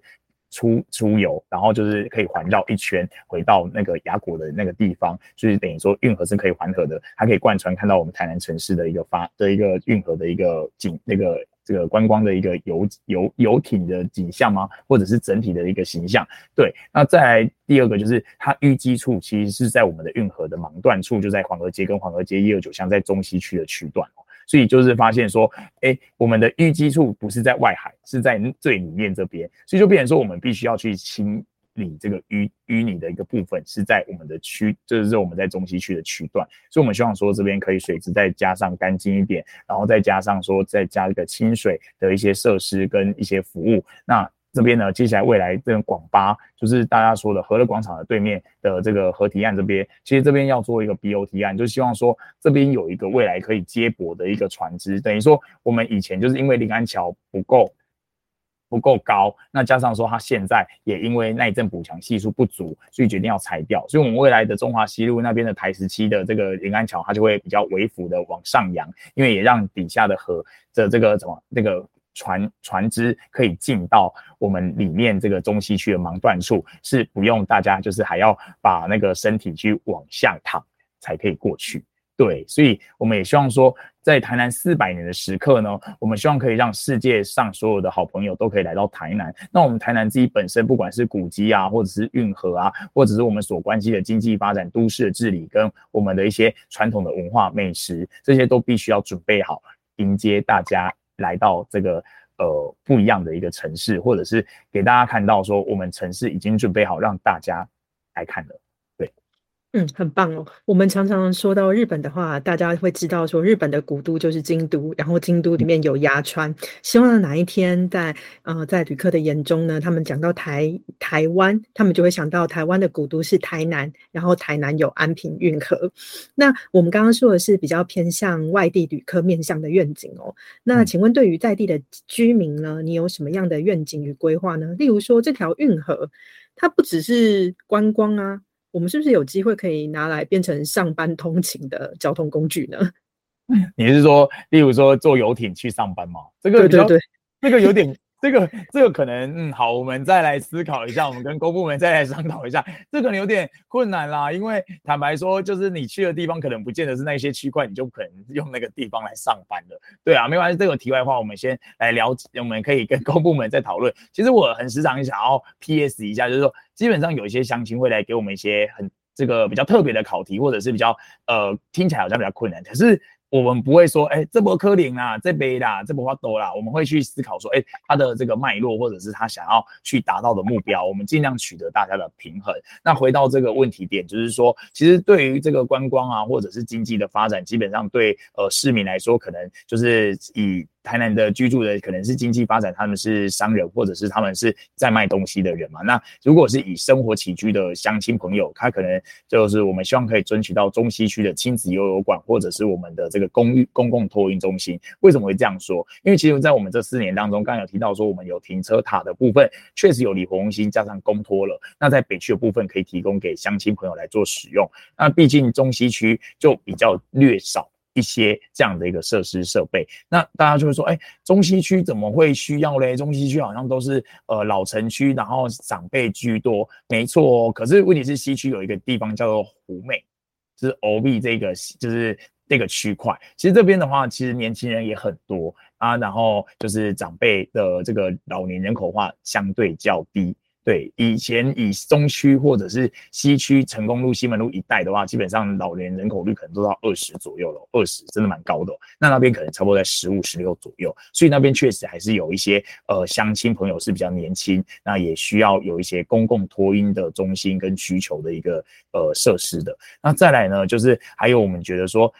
出出游，然后就是可以环绕一圈回到那个雅果的那个地方，就是等于说运河是可以环河的，还可以贯穿看到我们台南城市的一个发的一个运河的一个景，那个这个观光的一个游游游艇的景象吗？或者是整体的一个形象？对，那再来第二个就是它淤积处其实是在我们的运河的盲段处，就在黄河街跟黄河街一二九巷在中西区的区段。所以就是发现说，哎，我们的淤积处不是在外海，是在最里面这边，所以就变成说，我们必须要去清理这个淤淤泥的一个部分，是在我们的区，就是我们在中西区的区段。所以我们希望说，这边可以水质再加上干净一点，然后再加上说，再加一个清水的一些设施跟一些服务，那这边呢，接下来未来这个广巴，就是大家说的和乐广场的对面的这个河堤岸这边，其实这边要做一个 BOT 案，就希望说这边有一个未来可以接驳的一个船只，等于说我们以前就是因为临安桥不够。不够高，那加上说它现在也因为耐震补强系数不足，所以决定要拆掉。所以，我们未来的中华西路那边的台十七的这个临安桥，它就会比较微幅的往上扬，因为也让底下的河的这个什么那个船船只可以进到我们里面这个中西区的盲段处，是不用大家就是还要把那个身体去往下躺才可以过去。对，所以我们也希望说，在台南四百年的时刻呢，我们希望可以让世界上所有的好朋友都可以来到台南。那我们台南自己本身，不管是古迹啊，或者是运河啊，或者是我们所关系的经济发展、都市的治理，跟我们的一些传统的文化美食，这些都必须要准备好，迎接大家来到这个呃不一样的一个城市，或者是给大家看到说，我们城市已经准备好让大家来看了。嗯，很棒哦。我们常常说到日本的话，大家会知道说日本的古都就是京都，然后京都里面有鸭川。希望哪一天在呃在旅客的眼中呢，他们讲到台台湾，他们就会想到台湾的古都是台南，然后台南有安平运河。那我们刚刚说的是比较偏向外地旅客面向的愿景哦。那请问对于在地的居民呢，你有什么样的愿景与规划呢？例如说这条运河，它不只是观光啊。我们是不是有机会可以拿来变成上班通勤的交通工具呢？你是说，例如说坐游艇去上班吗？这个对对，这个有点。这个这个可能嗯好，我们再来思考一下，我们跟公部门再来商讨一下，这可能有点困难啦。因为坦白说，就是你去的地方可能不见得是那些区块，你就可能用那个地方来上班的。对啊，没关系，这个题外话，我们先来了解，我们可以跟公部门再讨论。其实我很时常想要 PS 一下，就是说，基本上有一些乡亲会来给我们一些很这个比较特别的考题，或者是比较呃听起来好像比较困难，可是。我们不会说，哎，这波科林啦，这杯啦，这波花多啦，我们会去思考说，哎，他的这个脉络，或者是他想要去达到的目标，我们尽量取得大家的平衡。那回到这个问题点，就是说，其实对于这个观光啊，或者是经济的发展，基本上对呃市民来说，可能就是以。台南的居住的可能是经济发展，他们是商人，或者是他们是在卖东西的人嘛。那如果是以生活起居的乡亲朋友，他可能就是我们希望可以争取到中西区的亲子游泳馆，或者是我们的这个公寓公共托运中心。为什么会这样说？因为其实，在我们这四年当中，刚刚有提到说，我们有停车塔的部分，确实有里活中心加上公托了。那在北区的部分，可以提供给乡亲朋友来做使用。那毕竟中西区就比较略少。一些这样的一个设施设备，那大家就会说，哎，中西区怎么会需要嘞？中西区好像都是呃老城区，然后长辈居多，没错哦。可是问题是西区有一个地方叫做湖美，就是 O B 这个就是这个区块。其实这边的话，其实年轻人也很多啊，然后就是长辈的这个老年人口化相对较低。对，以前以中区或者是西区成功路、西门路一带的话，基本上老年人口率可能都到二十左右了，二十真的蛮高的。那那边可能差不多在十五、十六左右，所以那边确实还是有一些呃乡亲朋友是比较年轻，那也需要有一些公共托婴的中心跟需求的一个呃设施的。那再来呢，就是还有我们觉得说。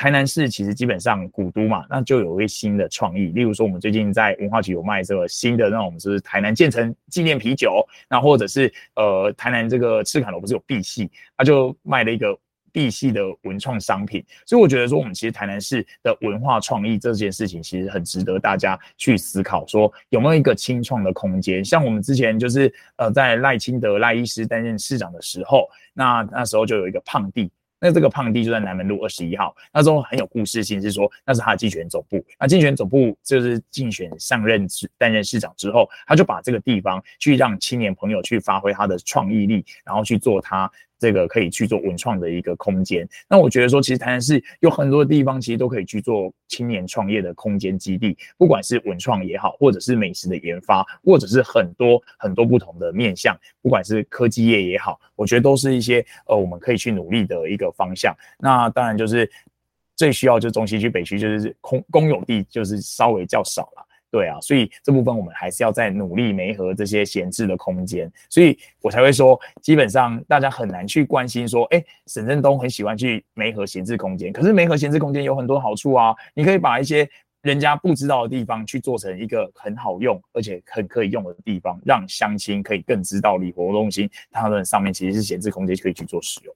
台南市其实基本上古都嘛，那就有一些新的创意，例如说我们最近在文化局有卖这个新的那种，就是台南建成纪念啤酒，那或者是呃台南这个赤坎楼不是有 B 系，他就卖了一个 B 系的文创商品，所以我觉得说我们其实台南市的文化创意这件事情其实很值得大家去思考，说有没有一个清创的空间，像我们之前就是呃在赖清德赖医师担任市长的时候，那那时候就有一个胖弟。那这个胖弟就在南门路二十一号，那时候很有故事性，是说那是他的竞选总部。那竞选总部就是竞选上任担任市长之后，他就把这个地方去让青年朋友去发挥他的创意力，然后去做他。这个可以去做文创的一个空间，那我觉得说，其实台南市有很多地方，其实都可以去做青年创业的空间基地，不管是文创也好，或者是美食的研发，或者是很多很多不同的面向，不管是科技业也好，我觉得都是一些呃我们可以去努力的一个方向。那当然就是最需要就中西区、北区就是空公有地就是稍微较少了。对啊，所以这部分我们还是要再努力媒合这些闲置的空间，所以我才会说，基本上大家很难去关心说，哎，沈振东很喜欢去媒合闲置空间，可是媒合闲置空间有很多好处啊，你可以把一些人家不知道的地方去做成一个很好用而且很可以用的地方，让乡亲可以更知道里活中心他们上面其实是闲置空间可以去做使用。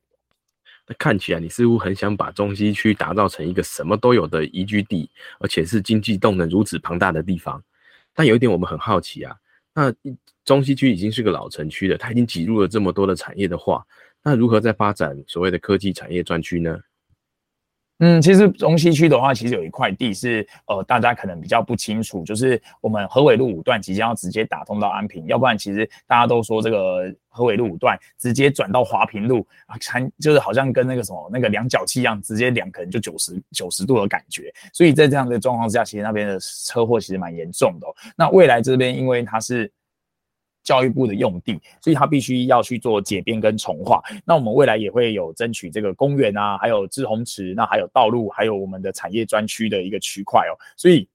那看起来你似乎很想把中西区打造成一个什么都有的宜居地，而且是经济动能如此庞大的地方。但有一点我们很好奇啊，那中西区已经是个老城区了，它已经挤入了这么多的产业的话，那如何在发展所谓的科技产业专区呢？嗯，其实中西区的话，其实有一块地是呃，大家可能比较不清楚，就是我们河尾路五段即将要直接打通到安平，要不然其实大家都说这个河尾路五段直接转到华平路啊，看就是好像跟那个什么那个量角器一样，直接量可能就九十九十度的感觉。所以在这样的状况之下，其实那边的车祸其实蛮严重的。那未来这边因为它是。教育部的用地，所以它必须要去做解编跟重化。那我们未来也会有争取这个公园啊，还有志洪池，那还有道路，还有我们的产业专区的一个区块哦。所以。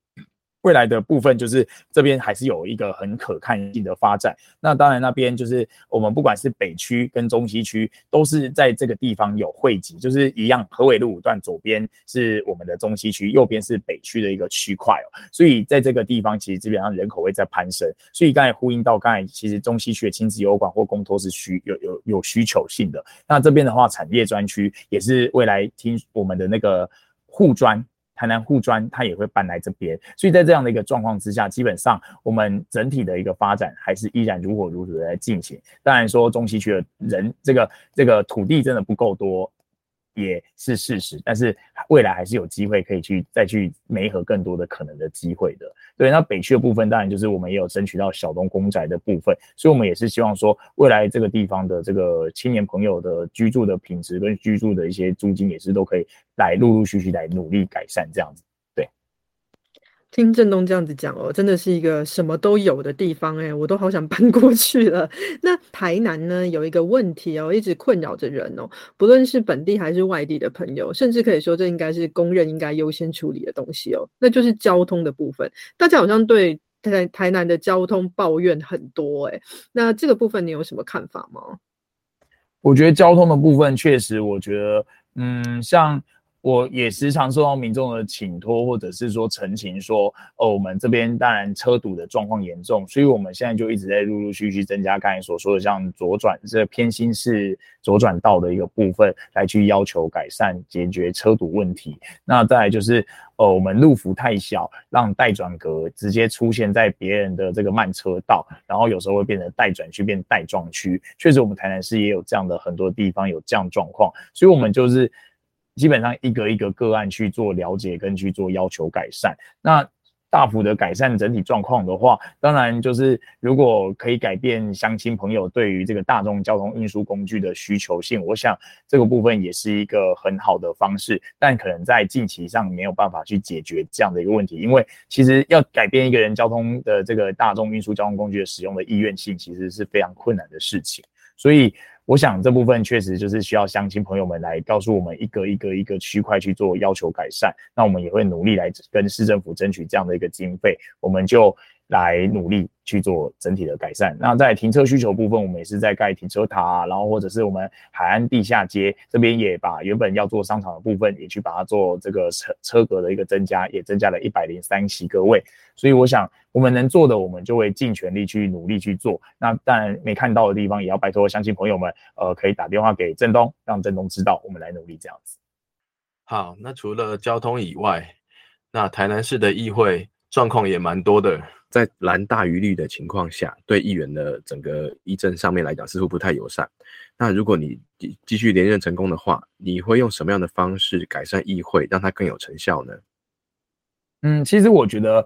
未来的部分就是这边还是有一个很可看性的发展。那当然那边就是我们不管是北区跟中西区，都是在这个地方有汇集，就是一样。河尾路五段左边是我们的中西区，右边是北区的一个区块哦。所以在这个地方其实基本上人口会在攀升。所以刚才呼应到刚才，其实中西区的亲子游馆或公托是需有有有需求性的。那这边的话，产业专区也是未来听我们的那个护专。台南护专，他也会搬来这边，所以在这样的一个状况之下，基本上我们整体的一个发展还是依然如火如荼的在进行。当然说中西区的人，这个这个土地真的不够多。也是事实，但是未来还是有机会可以去再去弥合更多的可能的机会的。对，那北区的部分当然就是我们也有争取到小东公宅的部分，所以我们也是希望说未来这个地方的这个青年朋友的居住的品质跟居住的一些租金也是都可以来陆陆续续来努力改善这样子。听振东这样子讲哦，真的是一个什么都有的地方哎，我都好想搬过去了。那台南呢，有一个问题哦，一直困扰着人哦，不论是本地还是外地的朋友，甚至可以说这应该是公认应该优先处理的东西哦，那就是交通的部分。大家好像对台台南的交通抱怨很多哎，那这个部分你有什么看法吗？我觉得交通的部分确实，我觉得嗯，像。我也时常受到民众的请托，或者是说陈情，说哦，我们这边当然车堵的状况严重，所以我们现在就一直在陆陆续续增加刚才所说的像左转这偏心式左转道的一个部分，来去要求改善解决车堵问题。那再来就是哦，我们路幅太小，让待转格直接出现在别人的这个慢车道，然后有时候会变成待转区变带撞区。确实，我们台南市也有这样的很多地方有这样状况，所以我们就是。基本上一个一个个案去做了解跟去做要求改善，那大幅的改善整体状况的话，当然就是如果可以改变乡亲朋友对于这个大众交通运输工具的需求性，我想这个部分也是一个很好的方式，但可能在近期上没有办法去解决这样的一个问题，因为其实要改变一个人交通的这个大众运输交通工具的使用的意愿性，其实是非常困难的事情，所以。我想这部分确实就是需要乡亲朋友们来告诉我们一个一个一个区块去做要求改善，那我们也会努力来跟市政府争取这样的一个经费，我们就。来努力去做整体的改善。那在停车需求部分，我们也是在盖停车塔，然后或者是我们海岸地下街这边也把原本要做商场的部分，也去把它做这个车车格的一个增加，也增加了一百零三席个位。所以我想，我们能做的，我们就会尽全力去努力去做。那当然没看到的地方，也要拜托相信朋友们，呃，可以打电话给振东，让振东知道，我们来努力这样子。好，那除了交通以外，那台南市的议会状况也蛮多的。在蓝大于绿的情况下，对议员的整个议政上面来讲，似乎不太友善。那如果你继继续连任成功的话，你会用什么样的方式改善议会，让它更有成效呢？嗯，其实我觉得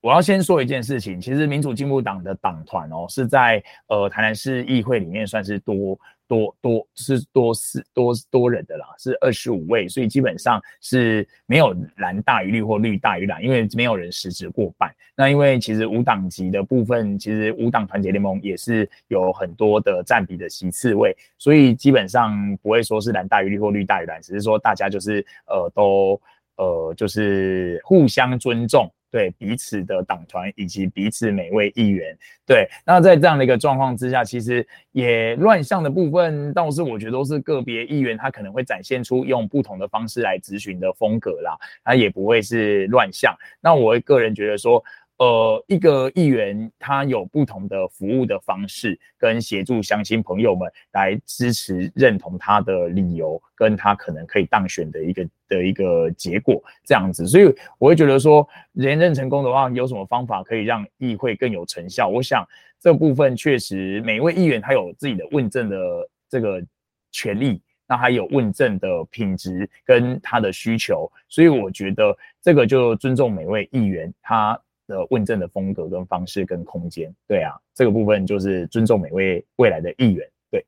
我要先说一件事情，其实民主进步党的党团哦，是在呃台南市议会里面算是多。多多是多是多多人的啦，是二十五位，所以基本上是没有蓝大于绿或绿大于蓝，因为没有人实质过半。那因为其实无党籍的部分，其实无党团结联盟也是有很多的占比的席次位，所以基本上不会说是蓝大于绿或绿大于蓝，只是说大家就是呃都呃就是互相尊重。对彼此的党团以及彼此每位议员。对，那在这样的一个状况之下，其实也乱象的部分，倒是我觉得都是个别议员他可能会展现出用不同的方式来咨询的风格啦，他也不会是乱象。那我个人觉得说。呃，一个议员他有不同的服务的方式，跟协助乡亲朋友们来支持认同他的理由，跟他可能可以当选的一个的一个结果这样子，所以我会觉得说，连任成功的话，有什么方法可以让议会更有成效？我想这部分确实每位议员他有自己的问政的这个权利，那还有问政的品质跟他的需求，所以我觉得这个就尊重每位议员他。的问政的风格跟方式跟空间，对啊，这个部分就是尊重每位未来的议员。对，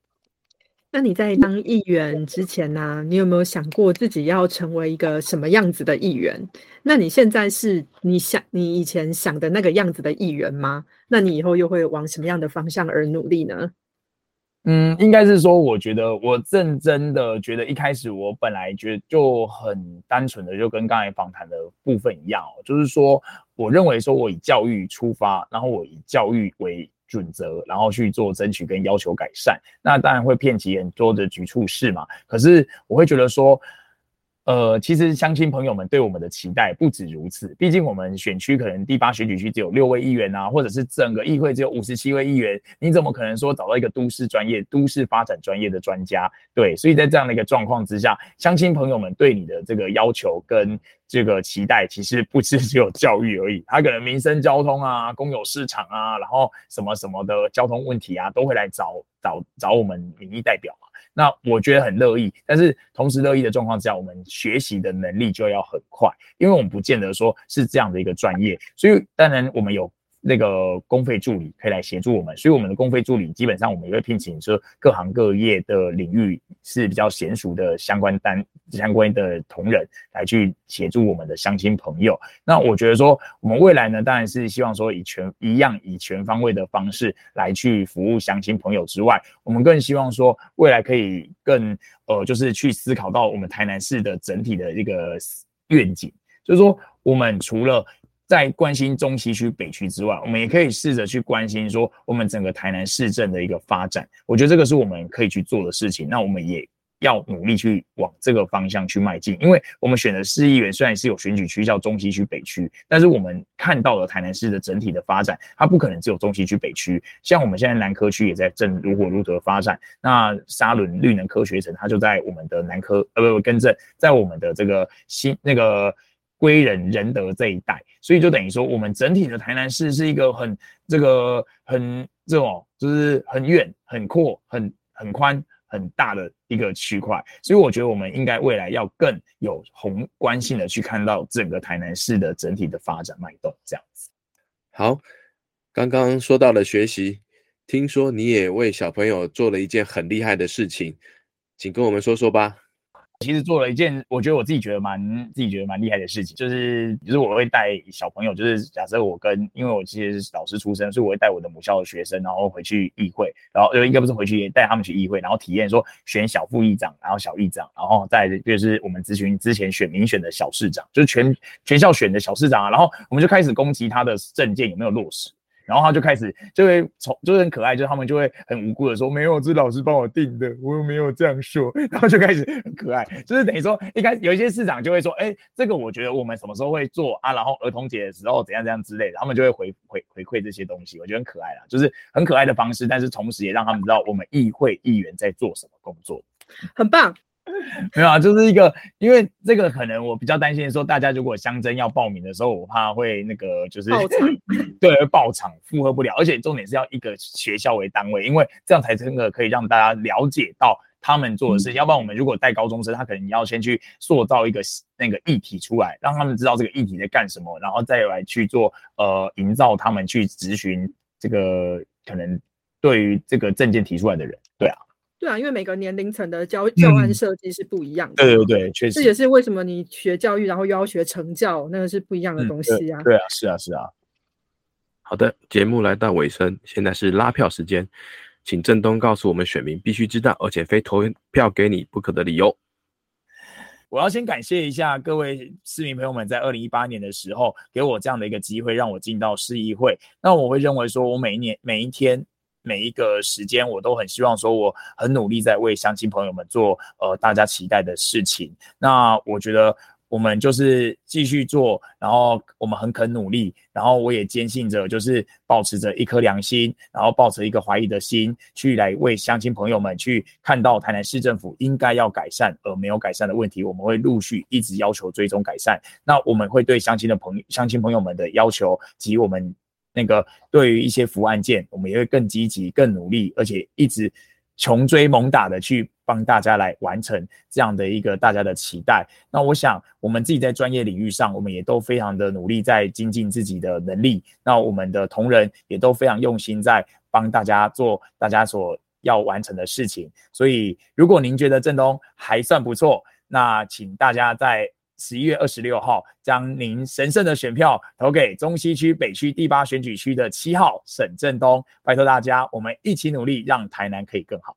那你在当议员之前呢，你有没有想过自己要成为一个什么样子的议员？那你现在是你想你以前想的那个样子的议员吗？那你以后又会往什么样的方向而努力呢？嗯，应该是说，我觉得我认真的觉得，一开始我本来觉得就很单纯的，就跟刚才访谈的部分一样，就是说，我认为说我以教育出发，然后我以教育为准则，然后去做争取跟要求改善，那当然会遍及很多的局处事嘛。可是我会觉得说。呃，其实乡亲朋友们对我们的期待不止如此。毕竟我们选区可能第八选举区只有六位议员啊，或者是整个议会只有五十七位议员，你怎么可能说找到一个都市专业、都市发展专业的专家？对，所以在这样的一个状况之下，乡亲朋友们对你的这个要求跟这个期待，其实不是只有教育而已，他可能民生交通啊、公有市场啊，然后什么什么的交通问题啊，都会来找找找我们民意代表嘛。那我觉得很乐意，但是同时乐意的状况之下，我们学习的能力就要很快，因为我们不见得说是这样的一个专业，所以当然我们有。那个公费助理可以来协助我们，所以我们的公费助理基本上我们也会聘请说各行各业的领域是比较娴熟的相关单相关的同仁来去协助我们的相亲朋友。那我觉得说我们未来呢，当然是希望说以全一样以全方位的方式来去服务相亲朋友之外，我们更希望说未来可以更呃就是去思考到我们台南市的整体的一个愿景，就是说我们除了在关心中西区、北区之外，我们也可以试着去关心说我们整个台南市政的一个发展。我觉得这个是我们可以去做的事情。那我们也要努力去往这个方向去迈进，因为我们选的市议员虽然是有选举区叫中西区、北区，但是我们看到了台南市的整体的发展，它不可能只有中西区、北区。像我们现在南科区也在正如火如荼的发展，那沙仑绿能科学城它就在我们的南科，呃，不不，更正，在我们的这个新那个。归仁仁德这一带，所以就等于说，我们整体的台南市是一个很这个很这种，就是很远、很阔、很很宽、很大的一个区块。所以我觉得我们应该未来要更有宏观性的去看到整个台南市的整体的发展脉动。这样子。好，刚刚说到了学习，听说你也为小朋友做了一件很厉害的事情，请跟我们说说吧。其实做了一件我觉得我自己觉得蛮自己觉得蛮厉害的事情，就是就是我会带小朋友，就是假设我跟因为我其实是老师出身，所以我会带我的母校的学生，然后回去议会，然后应该不是回去带他们去议会，然后体验说选小副议长，然后小议长，然后再就是我们咨询之前选民选的小市长，就是全全校选的小市长啊，然后我们就开始攻击他的政见有没有落实。然后他就开始就会从就是很可爱，就是他们就会很无辜的说没有，这是老师帮我定的，我又没有这样说。然后就开始很可爱，就是等于说一开始有一些市长就会说，哎，这个我觉得我们什么时候会做啊？然后儿童节的时候怎样怎样之类的，他们就会回回回馈这些东西，我觉得很可爱啦，就是很可爱的方式，但是同时也让他们知道我们议会议员在做什么工作，很棒。没有啊，就是一个，因为这个可能我比较担心说，大家如果相争要报名的时候，我怕会那个就是爆场，对，爆场负荷不了，而且重点是要一个学校为单位，因为这样才真的可以让大家了解到他们做的事情。要不然我们如果带高中生，他可能要先去塑造一个那个议题出来，让他们知道这个议题在干什么，然后再来去做呃营造他们去咨询这个可能对于这个证件提出来的人，对啊。对啊，因为每个年龄层的教教案设计是不一样的。对对对，确实。这也是为什么你学教育，然后又要学成教，那个是不一样的东西啊。对啊，是啊，是啊。好的，节目来到尾声，现在是拉票时间，请郑东告诉我们选民必须知道，而且非投票给你不可的理由。我要先感谢一下各位市民朋友们，在二零一八年的时候给我这样的一个机会，让我进到市议会。那我会认为说，我每一年每一天每一个时间，我都很希望说，我很努力在为乡亲朋友们做呃大家期待的事情。那我觉得。我们就是继续做，然后我们很肯努力，然后我也坚信着，就是保持着一颗良心，然后抱着一个怀疑的心，去来为乡亲朋友们去看到台南市政府应该要改善而没有改善的问题，我们会陆续一直要求追踪改善。那我们会对乡亲的朋乡亲朋友们的要求及我们那个对于一些服务案件，我们也会更积极、更努力，而且一直穷追猛打的去。帮大家来完成这样的一个大家的期待。那我想，我们自己在专业领域上，我们也都非常的努力在精进自己的能力。那我们的同仁也都非常用心在帮大家做大家所要完成的事情。所以，如果您觉得郑东还算不错，那请大家在十一月二十六号将您神圣的选票投给中西区北区第八选举区的七号沈振东。拜托大家，我们一起努力，让台南可以更好。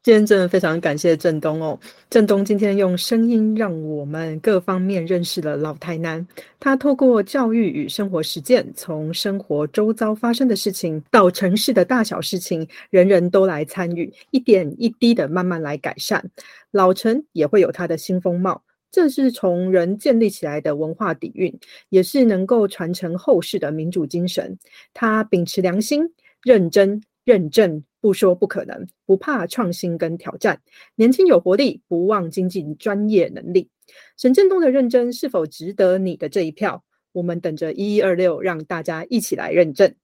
今天真的非常感谢郑东哦，郑东今天用声音让我们各方面认识了老台南。他透过教育与生活实践，从生活周遭发生的事情到城市的大小事情，人人都来参与，一点一滴的慢慢来改善。老城也会有它的新风貌，这是从人建立起来的文化底蕴，也是能够传承后世的民主精神。他秉持良心，认真。认证不说不可能，不怕创新跟挑战，年轻有活力，不忘精进专业能力。沈振东的认真是否值得你的这一票？我们等着一一二六，让大家一起来认证。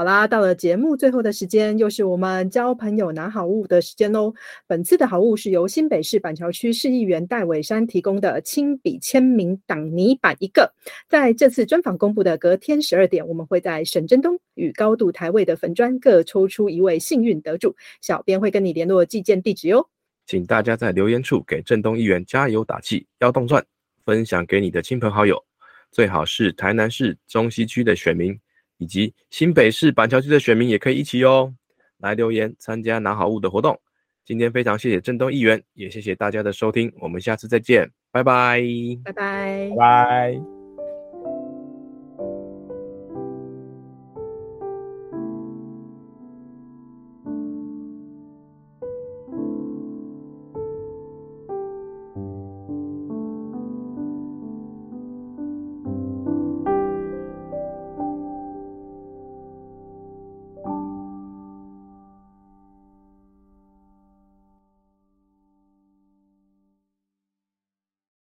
好啦，到了节目最后的时间，又是我们交朋友拿好物的时间喽。本次的好物是由新北市板桥区市议员戴伟山提供的亲笔签名挡泥板一个。在这次专访公布的隔天十二点，我们会在沈振东与高度台位的粉砖各抽出一位幸运得主，小编会跟你联络寄件地址哟。请大家在留言处给振东议员加油打气，要动钻，分享给你的亲朋好友，最好是台南市中西区的选民。以及新北市板桥区的选民也可以一起哦，来留言参加拿好物的活动。今天非常谢谢郑东议员，也谢谢大家的收听，我们下次再见，拜拜，拜拜，拜拜。